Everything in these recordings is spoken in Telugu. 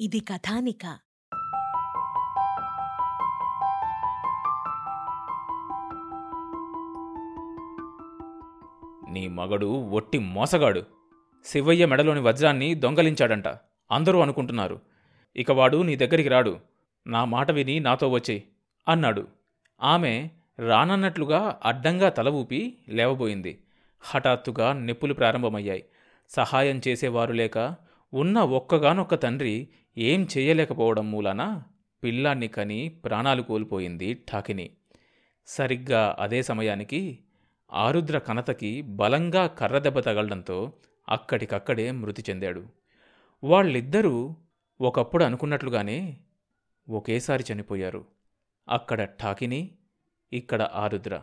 ఇది కథానిక. నీ మగడు ఒట్టి మోసగాడు. శివయ్య మెడలోని వజ్రాన్ని దొంగలించాడంట. అందరూ అనుకుంటున్నారు. ఇక వాడు నీ దగ్గరికి రాడు. నా మాట విని నాతో వచ్చేయి అన్నాడు. ఆమె రానన్నట్లుగా అడ్డంగా తల ఊపి లేవబోయింది. హఠాత్తుగా నిప్పులు ప్రారంభమయ్యాయి. సహాయం చేసేవారు లేక ఉన్న ఒక్కగానొక్క తండ్రి ఏం చేయలేకపోవడం మూలాన పిల్లాన్ని కని ప్రాణాలు కోల్పోయింది ఠాకిని. సరిగ్గా అదే సమయానికి ఆరుద్ర కనతకి బలంగా కర్రదెబ్బ తగలడంతో అక్కడికక్కడే మృతి చెందాడు. వాళ్ళిద్దరూ ఒకప్పుడు అనుకున్నట్లుగానే ఒకేసారి చనిపోయారు. అక్కడ ఠాకిని ఇక్కడ ఆరుద్ర.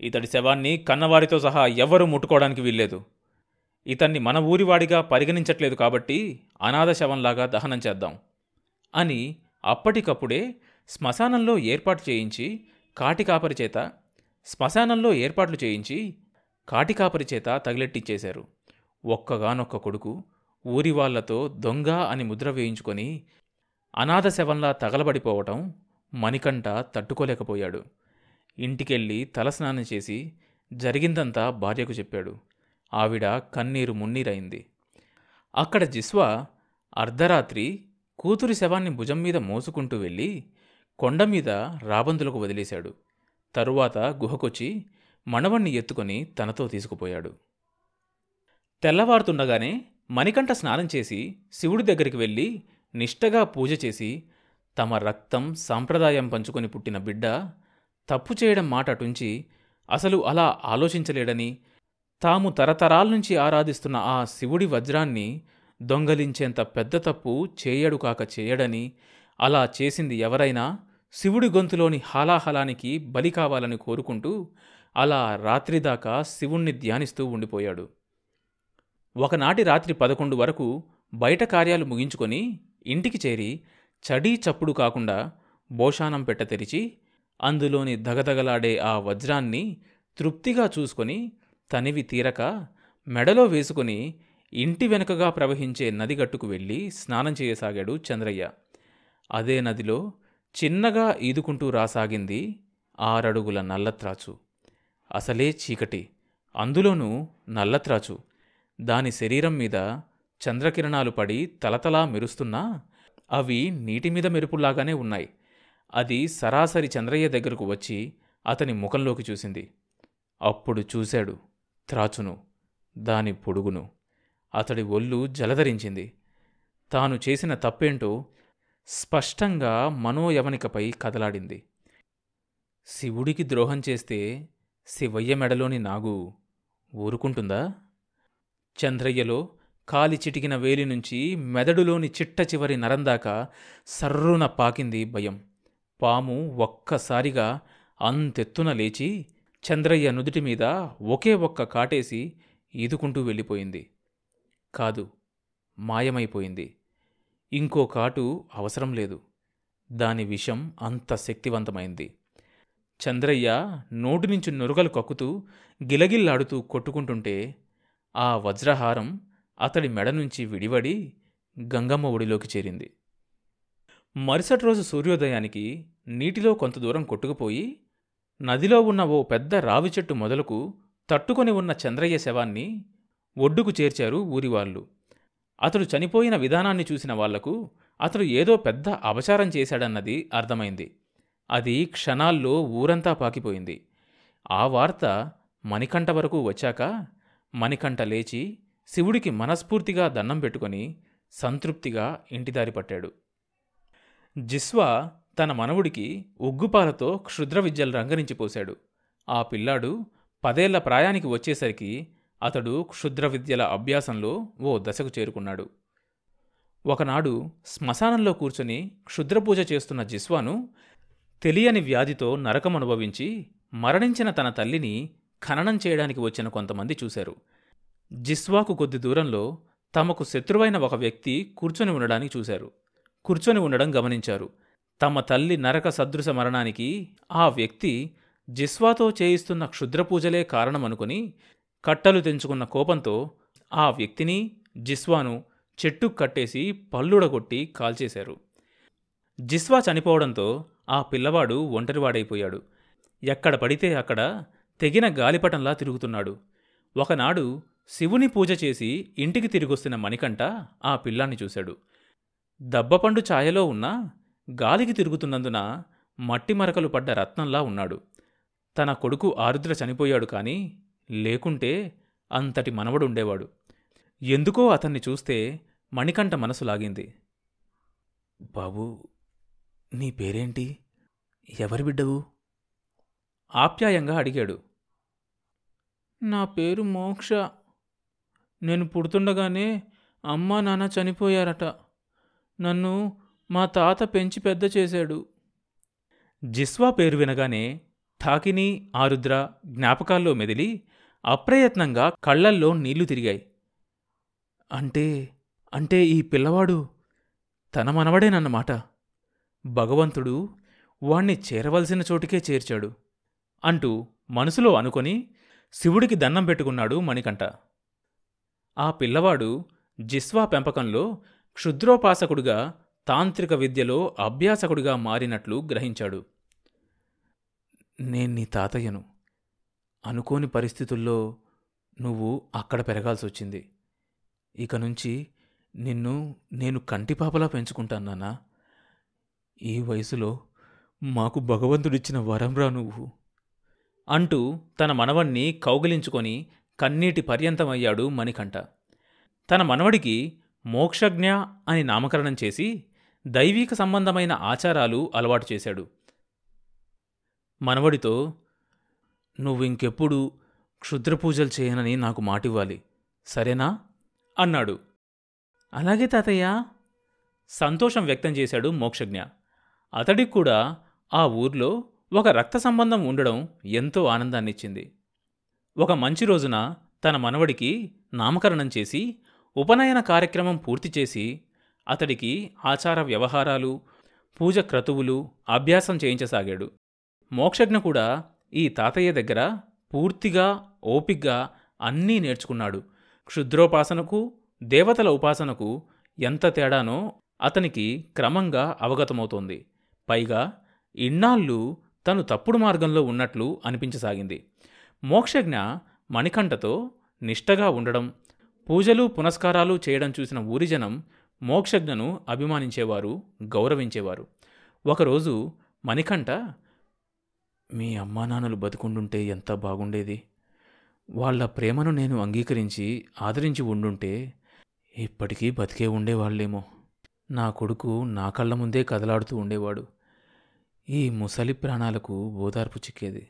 ఇతడి శవాన్ని కన్నవారితో సహా ఎవరూ ముట్టుకోవడానికి వీల్లేదు. ఇతన్ని మన ఊరివాడిగా పరిగణించట్లేదు కాబట్టి అనాథ శవంలాగా దహనం చేద్దాం అని అప్పటికప్పుడే శ్మశానంలో ఏర్పాటు చేయించి కాటికాపరి చేత శ్మశానంలో ఏర్పాట్లు చేయించి కాటికాపరి చేత తగిలెట్టించేశారు ఒక్కగానొక్క కొడుకు ఊరివాళ్ళతో దొంగ అని ముద్ర వేయించుకొని అనాథ శవంలా తగలబడిపోవటం మణికంఠ తట్టుకోలేకపోయాడు. ఇంటికెళ్ళి తలస్నానం చేసి జరిగిందంతా భార్యకు చెప్పాడు. ఆవిడ కన్నీరు మున్నీరైంది. అక్కడ జిస్వా అర్ధరాత్రి కూతురి శవాన్ని భుజం మీద మోసుకుంటూ వెళ్ళి కొండ మీద రాబందులకు వదిలేశాడు. తరువాత గుహకొచ్చి మణవణ్ణి ఎత్తుకొని తనతో తీసుకుపోయాడు. తెల్లవారుతుండగానే మణికంఠ స్నానం చేసి శివుడి దగ్గరికి వెళ్ళి నిష్టగా పూజ చేసి తమ రక్తం సాంప్రదాయం పంచుకొని పుట్టిన బిడ్డ తప్పు చేయడం మాట అటుంచి అసలు అలా ఆలోచించలేడని తాము తరతరాల నుంచి ఆరాధిస్తున్న ఆ శివుడి వజ్రాన్ని దొంగలించేంత పెద్ద తప్పు చేయడు కాక చేయడని అలా చేసింది ఎవరైనా శివుడి గొంతులోని హాలాహలానికి బలి కావాలని కోరుకుంటూ అలా రాత్రిదాకా శివుణ్ణి ధ్యానిస్తూ ఉండిపోయాడు. ఒకనాటి రాత్రి పదకొండు వరకు బయట కార్యాలు ముగించుకొని ఇంటికి చేరి చడీ చప్పుడు కాకుండా భోషానం పెట్ట తెరిచి అందులోని దగదగలాడే ఆ వజ్రాన్ని తృప్తిగా చూసుకొని తనివి తీరక మెడలో వేసుకుని ఇంటి వెనుకగా ప్రవహించే నదిగట్టుకు వెళ్ళి స్నానం చేయసాగాడు చంద్రయ్య. అదే నదిలో చిన్నగా ఈదుకుంటూ రాసాగింది ఆరడుగుల నల్లత్రాచు. అసలే చీకటి. అందులోనూ నల్లత్రాచు. దాని శరీరం మీద చంద్రకిరణాలు పడి తలతలా మెరుస్తున్నా అవి నీటి మీద మెరుపులాగానే ఉన్నాయి. అది సరాసరి చంద్రయ్య దగ్గరకు వచ్చి అతని ముఖంలోకి చూసింది. అప్పుడు చూశాడు. త్రాచును దాని పొడుగును. అతడి ఒళ్ళు జలధరించింది. తాను చేసిన తప్పేంటో స్పష్టంగా మనోయవనికపై కదలాడింది. శివుడికి ద్రోహం చేస్తే శివయ్య మెడలోని నాగు ఊరుకుంటుందా? చంద్రయ్యలో కాలి చిటికిన వేలి నుంచి మెదడులోని చిట్ట చివరి నరందాకా సర్రున పాకింది భయం. పాము ఒక్కసారిగా అంతెత్తున లేచి చంద్రయ్య నుదుటి మీద ఒకే ఒక్క కాటేసి ఈదుకుంటూ వెళ్ళిపోయింది. కాదు మాయమైపోయింది. ఇంకో కాటు అవసరం లేదు. దాని విషం అంత శక్తివంతమైంది. చంద్రయ్య నోటి నుంచి నురగలు కక్కుతూ గిలగిల్లాడుతూ కొట్టుకుంటుంటే ఆ వజ్రహారం అతడి మెడ నుంచి విడివడి గంగమ్మ ఒడిలోకి చేరింది. మరుసటి రోజు సూర్యోదయానికి నీటిలో కొంత దూరం కొట్టుకుపోయి నదిలో ఉన్న ఓ పెద్ద రావి చెట్టు మొదలకు తట్టుకొని ఉన్న చంద్రయ్య శవాన్ని ఒడ్డుకు చేర్చారు ఊరివాళ్ళు అతడు చనిపోయిన విధానాన్ని చూసిన వాళ్ళకు అతడు ఏదో పెద్ద అపచారం చేశాడన్నది అర్థమైంది. అది క్షణాల్లో ఊరంతా పాకిపోయింది. ఆ వార్త మణికంఠ వరకు వచ్చాక మణికంఠ లేచి శివుడికి మనస్ఫూర్తిగా దండం పెట్టుకొని సంతృప్తిగా ఇంటిదారి పట్టాడు. జిస్వా తన మనవుడికి ఉగ్గుపాలతో క్షుద్ర విద్యలు రంగరించిపోశాడు. ఆ పిల్లాడు పదేళ్ళ ప్రాయానికి వచ్చేసరికి అతడు క్షుద్ర విద్యల అభ్యాసంలో ఓ దశకు చేరుకున్నాడు. ఒకనాడు శ్మశానంలో కూర్చుని క్షుద్రపూజ చేస్తున్న జిస్వాను తెలియని వ్యాధితో నరకం అనుభవించి మరణించిన తన తల్లిని ఖననం చేయడానికి వచ్చిన కొంతమంది చూశారు. జిస్వాకు కొద్ది దూరంలో తమకు శత్రువైన ఒక వ్యక్తి కూర్చొని ఉండడానికి చూశారు. కూర్చొని ఉండడం గమనించారు. తమ తల్లి నరక సదృశ మరణానికి ఆ వ్యక్తి జిస్వాతో చేయిస్తున్న క్షుద్రపూజలే కారణమనుకుని కట్టలు తెంచుకున్న కోపంతో ఆ వ్యక్తిని జిస్వాను చెట్టు కట్టేసి పల్లుడగొట్టి కాల్చేశారు. జిస్వా చనిపోవడంతో ఆ పిల్లవాడు ఒంటరివాడైపోయాడు. ఎక్కడ పడితే అక్కడ తెగిన గాలిపటంలా తిరుగుతున్నాడు. ఒకనాడు శివుని పూజ చేసి ఇంటికి తిరిగొస్తున్న మణికంఠ ఆ పిల్లాన్ని చూశాడు. దబ్బపండు ఛాయలో ఉన్న గాలికి తిరుగుతున్నందున మట్టి మరకలు పడ్డ రత్నంలా ఉన్నాడు. తన కొడుకు ఆరుద్ర చనిపోయాడు కానీ లేకుంటే అంతటి మనవడు ఉండేవాడు ఎందుకో అతన్ని చూస్తే మణికంఠ మనసు లాగింది. బాబూ నీ పేరేంటి? ఎవరి బిడ్డవు? ఆప్యాయంగా అడిగాడు. నా పేరు మోక్ష. నేను పుడుతుండగానే అమ్మా నాన్న చనిపోయారట. నన్ను మా తాత పెంచి పెద్ద చేశాడు. జిస్వా పేరు వినగానే ఠాకిని ఆరుద్ర జ్ఞాపకాల్లో మెదిలి అప్రయత్నంగా కళ్ళల్లో నీళ్ళు తిరిగాయి. అంటే అంటే ఈ పిల్లవాడు తన మనవడేనన్నమాట. భగవంతుడు వాణ్ణి చేరవలసిన చోటికే చేర్చాడు అంటూ మనసులో అనుకొని శివుడికి దండం పెట్టుకున్నాడు మణికంఠ. ఆ పిల్లవాడు జిస్వా పెంపకంలో క్షుద్రోపాసకుడుగా తాంత్రిక విద్యలో అభ్యాసకుడిగా మారినట్లు గ్రహించాడు. నేను నీ తాతయ్యను. అనుకోని పరిస్థితుల్లో నువ్వు అక్కడ పెరగాల్సి వచ్చింది. ఇక నుంచి నిన్ను నేను కంటిపాపలా పెంచుకుంటాను నాన్న. ఈ వయసులో మాకు భగవంతుడిచ్చిన వరంరా నువ్వు అంటూ తన మనవణ్ణి కౌగిలించుకొని కన్నీటి పర్యంతమయ్యాడు మణికంఠ. తన మనవడికి మోక్షజ్ఞ అని నామకరణం చేసి దైవిక సంబంధమైన ఆచారాలు అలవాటు చేశాడు. మనవడితో నువ్వింకెప్పుడు క్షుద్రపూజలు చేయనని నాకు మాటివ్వాలి. సరేనా? అన్నాడు. అలాగే తాతయ్య. సంతోషం వ్యక్తం చేశాడు మోక్షజ్ఞ. అతడికి కూడా ఆ ఊర్లో ఒక రక్త సంబంధం ఉండడం ఎంతో ఆనందాన్నిచ్చింది. ఒక మంచి రోజున తన మనవడికి నామకరణం చేసి ఉపనయన కార్యక్రమం పూర్తి చేసి అతడికి ఆచార వ్యవహారాలు పూజ క్రతువులు అభ్యాసం చేయించసాగాడు. మోక్షజ్ఞ కూడా ఈ తాతయ్య దగ్గర పూర్తిగా ఓపిగ్గా అన్నీ నేర్చుకున్నాడు. క్షుద్రోపాసనకు దేవతల ఉపాసనకు ఎంత తేడానో అతనికి క్రమంగా అవగతమవుతోంది. పైగా ఇన్నాళ్ళు తను తప్పుడు మార్గంలో ఉన్నట్లు అనిపించసాగింది. మోక్షజ్ఞ మణికంఠతో నిష్టగా ఉండడం పూజలు పునస్కారాలు చేయడం చూసిన ఊరిజనం మోక్షజ్ఞను అభిమానించేవారు గౌరవించేవారు. ఒకరోజు మణికంఠ మీ అమ్మానాన్నలు బతుకుండుంటే ఎంత బాగుండేది. వాళ్ళ ప్రేమను నేను అంగీకరించి ఆదరించి ఉండుంటే ఇప్పటికీ బతికే ఉండేవాళ్ళేమో. నా కొడుకు నా కళ్ళ ముందే కదలాడుతూ ఉండేవాడు. ఈ ముసలి ప్రాణాలకు ఓదార్పు చిక్కేది.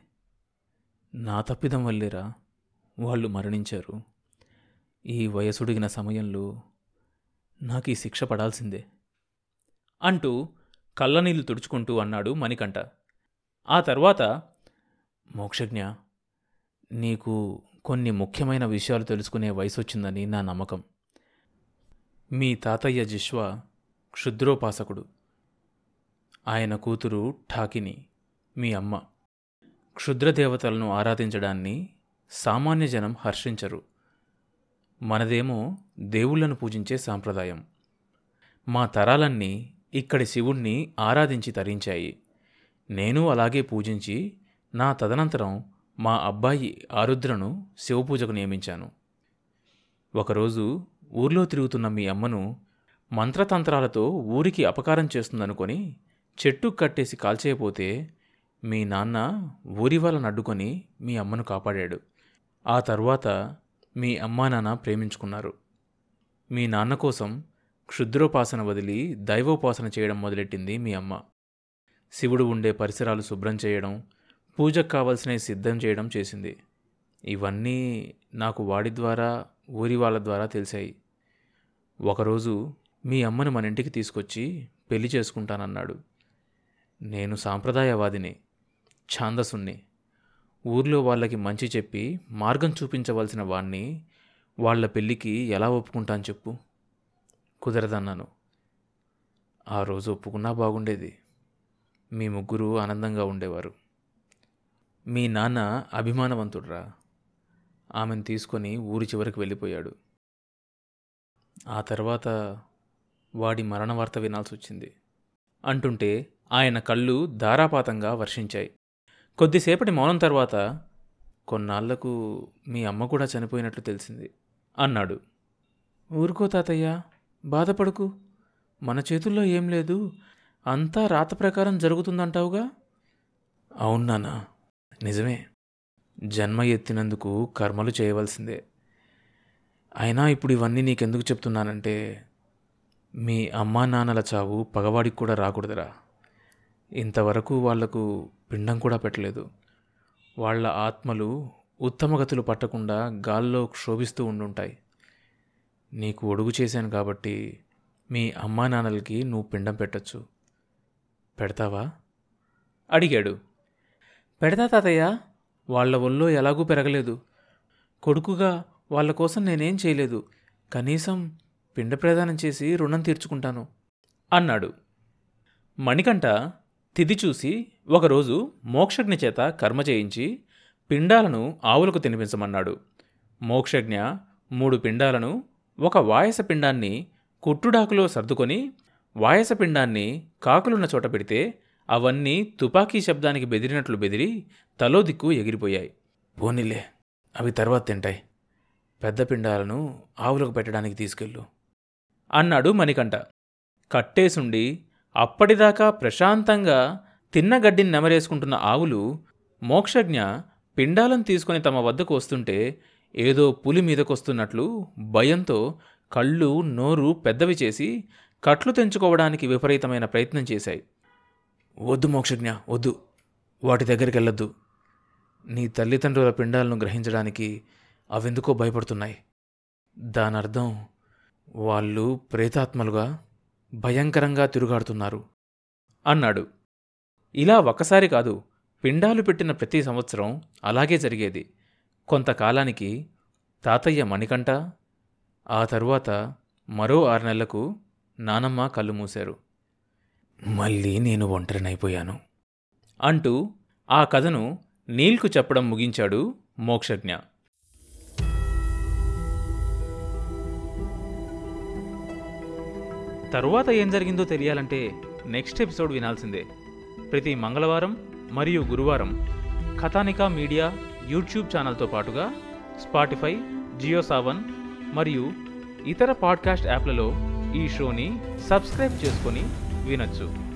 నా తప్పిదం వల్లేరా? వాళ్ళు మరణించారు. ఈ వయసుడిగిన సమయంలో నాకు ఈ శిక్ష పడాల్సిందే అంటూ కళ్ళనీళ్ళు తుడుచుకుంటూ అన్నాడు మణికంఠ. ఆ తర్వాత మోక్షజ్ఞ నీకు కొన్ని ముఖ్యమైన విషయాలు తెలుసుకునే వయసు వచ్చిందని నా నమ్మకం. మీ తాతయ్య జిష్వ క్షుద్రోపాసకుడు. ఆయన కూతురు ఠాకిని మీ అమ్మ. క్షుద్రదేవతలను ఆరాధించడాన్ని సామాన్య జనం హర్షించరు. మనదేమో దేవుళ్ళను పూజించే సాంప్రదాయం. మా తరాలన్నీ ఇక్కడి శివుణ్ణి ఆరాధించి తరించాయి. నేను అలాగే పూజించి నా తదనంతరం మా అబ్బాయి ఆరుద్రను శివపూజకు నియమించాను. ఒకరోజు ఊర్లో తిరుగుతున్న మీ అమ్మను మంత్రతంత్రాలతో ఊరికి అపకారం చేస్తుందనుకొని చెట్టు కట్టేసి కాల్చేయపోతే మీ నాన్న ఊరి వాళ్ళని అడ్డుకొని మీ అమ్మను కాపాడాడు. ఆ తర్వాత మీ అమ్మా నాన్న ప్రేమించుకున్నారు. మీ నాన్న కోసం క్షుద్రోపాసన వదిలి దైవోపాసన చేయడం మొదలెట్టింది మీ అమ్మ. శివుడు ఉండే పరిసరాలు శుభ్రం చేయడం పూజకు కావలసినవి సిద్ధం చేయడం చేసింది. ఇవన్నీ నాకు వాడి ద్వారా ఊరి వాళ్ళ ద్వారా తెలిసాయి. ఒకరోజు మీ అమ్మను మన ఇంటికి తీసుకొచ్చి పెళ్ళి చేసుకుంటానన్నాడు. నేను సాంప్రదాయవాదిని ఛాందసుణ్ణి. ఊర్లో వాళ్ళకి మంచి చెప్పి మార్గం చూపించవలసిన వాణ్ణి వాళ్ళ పెళ్ళికి ఎలా ఒప్పుకుంటాను చెప్పు. కుదరదన్నాను. ఆ రోజు ఒప్పుకున్నా బాగుండేది. మీ ముగ్గురు ఆనందంగా ఉండేవారు. మీ నాన్న అభిమానవంతుడ్రా. ఆమెను తీసుకొని ఊరి చివరికి వెళ్ళిపోయాడు. ఆ తర్వాత వాడి మరణ వార్త వినాల్సి వచ్చింది అంటుంటే ఆయన కళ్ళు ధారాపాతంగా వర్షించాయి. కొద్దిసేపటి మౌనం తర్వాత కొన్నాళ్ళకు మీ అమ్మ కూడా చనిపోయినట్లు తెలిసింది అన్నాడు. ఊరుకో తాతయ్య బాధపడకు. మన చేతుల్లో ఏం లేదు. అంతా రాత ప్రకారం జరుగుతుందంటావుగా? అవును నాన్న నిజమే. జన్మ ఎత్తినందుకు కర్మలు చేయవలసిందే. అయినా ఇప్పుడు ఇవన్నీ నీకెందుకు చెప్తున్నానంటే మీ అమ్మా నాన్నల చావు పగవాడికి కూడా రాకూడదురా. ఇంతవరకు వాళ్ళకు పిండం కూడా పెట్టలేదు. వాళ్ళ ఆత్మలు ఉత్తమగతులు పట్టకుండా గాల్లో క్షోభిస్తూ ఉండుంటాయి. నీకు ఒడుగు చేశాను కాబట్టి మీ అమ్మా నాన్నలకి నువ్వు పిండం పెట్టచ్చు. పెడతావా? అడిగాడు. పెడతా తాతయ్య. వాళ్ళ ఒళ్ళో ఎలాగూ పెరగలేదు. కొడుకుగా వాళ్ళ కోసం నేనేం చేయలేదు. కనీసం పిండ ప్రదానం చేసి రుణం తీర్చుకుంటాను అన్నాడు. మణికంఠ తిది చూసి ఒకరోజు మోక్షజ్ఞ చేత కర్మ చేయించి పిండాలను ఆవులకు తినిపించమన్నాడు. మోక్షజ్ఞ మూడు పిండాలను ఒక వాయస పిండాన్ని కుట్టుడాకులో సర్దుకొని వాయస పిండాన్ని కాకులున్న చోట పెడితే అవన్నీ తుపాకీ శబ్దానికి బెదిరినట్లు బెదిరి తలో దిక్కు ఎగిరిపోయాయి. పోనీలే అవి తర్వాత తింటాయి. పెద్ద పిండాలను ఆవులకు పెట్టడానికి తీసుకెళ్ళు అన్నాడు మణికంఠ. కట్టేసుండి అప్పటిదాకా ప్రశాంతంగా తిన్న గడ్డిని నెమరేసుకుంటున్న ఆవులు మోక్షజ్ఞ పిండాలను తీసుకొని తమ వద్దకు వస్తుంటే ఏదో పులి మీదకొస్తున్నట్లు భయంతో కళ్ళు నోరు పెద్దవి చేసి కట్లు తెంచుకోవడానికి విపరీతమైన ప్రయత్నం చేశాయి. వద్దు మోక్షజ్ఞ వద్దు. వాటి దగ్గరికి వెళ్ళొద్దు నీ తల్లిదండ్రుల పిండాలను గ్రహించడానికి అవెందుకో భయపడుతున్నాయి. దానర్థం వాళ్ళు ప్రేతాత్మలుగా భయంకరంగా తిరుగాడుతున్నారు. అన్నాడు. ఇలా ఒక్కసారి కాదు పిండాలు పెట్టిన ప్రతి సంవత్సరం అలాగే జరిగేది. కొంతకాలానికి తాతయ్య మణికంఠ ఆ తరువాత మరో ఆరు నెలలకు నానమ్మ కళ్ళు మూశారు. మళ్ళీ నేను ఒంటరినైపోయాను అంటూ ఆ కథను నీల్కు చెప్పడం ముగించాడు మోక్షజ్ఞ. తరువాత ఏం జరిగిందో తెలియాలంటే నెక్స్ట్ ఎపిసోడ్ వినాల్సిందే. ప్రతి మంగళవారం మరియు గురువారం కథానికా మీడియా యూట్యూబ్ ఛానల్తో పాటుగా స్పాటిఫై జియో సావన్ మరియు ఇతర పాడ్కాస్ట్ యాప్లలో ఈ షోని సబ్స్క్రైబ్ చేసుకొని వినొచ్చు.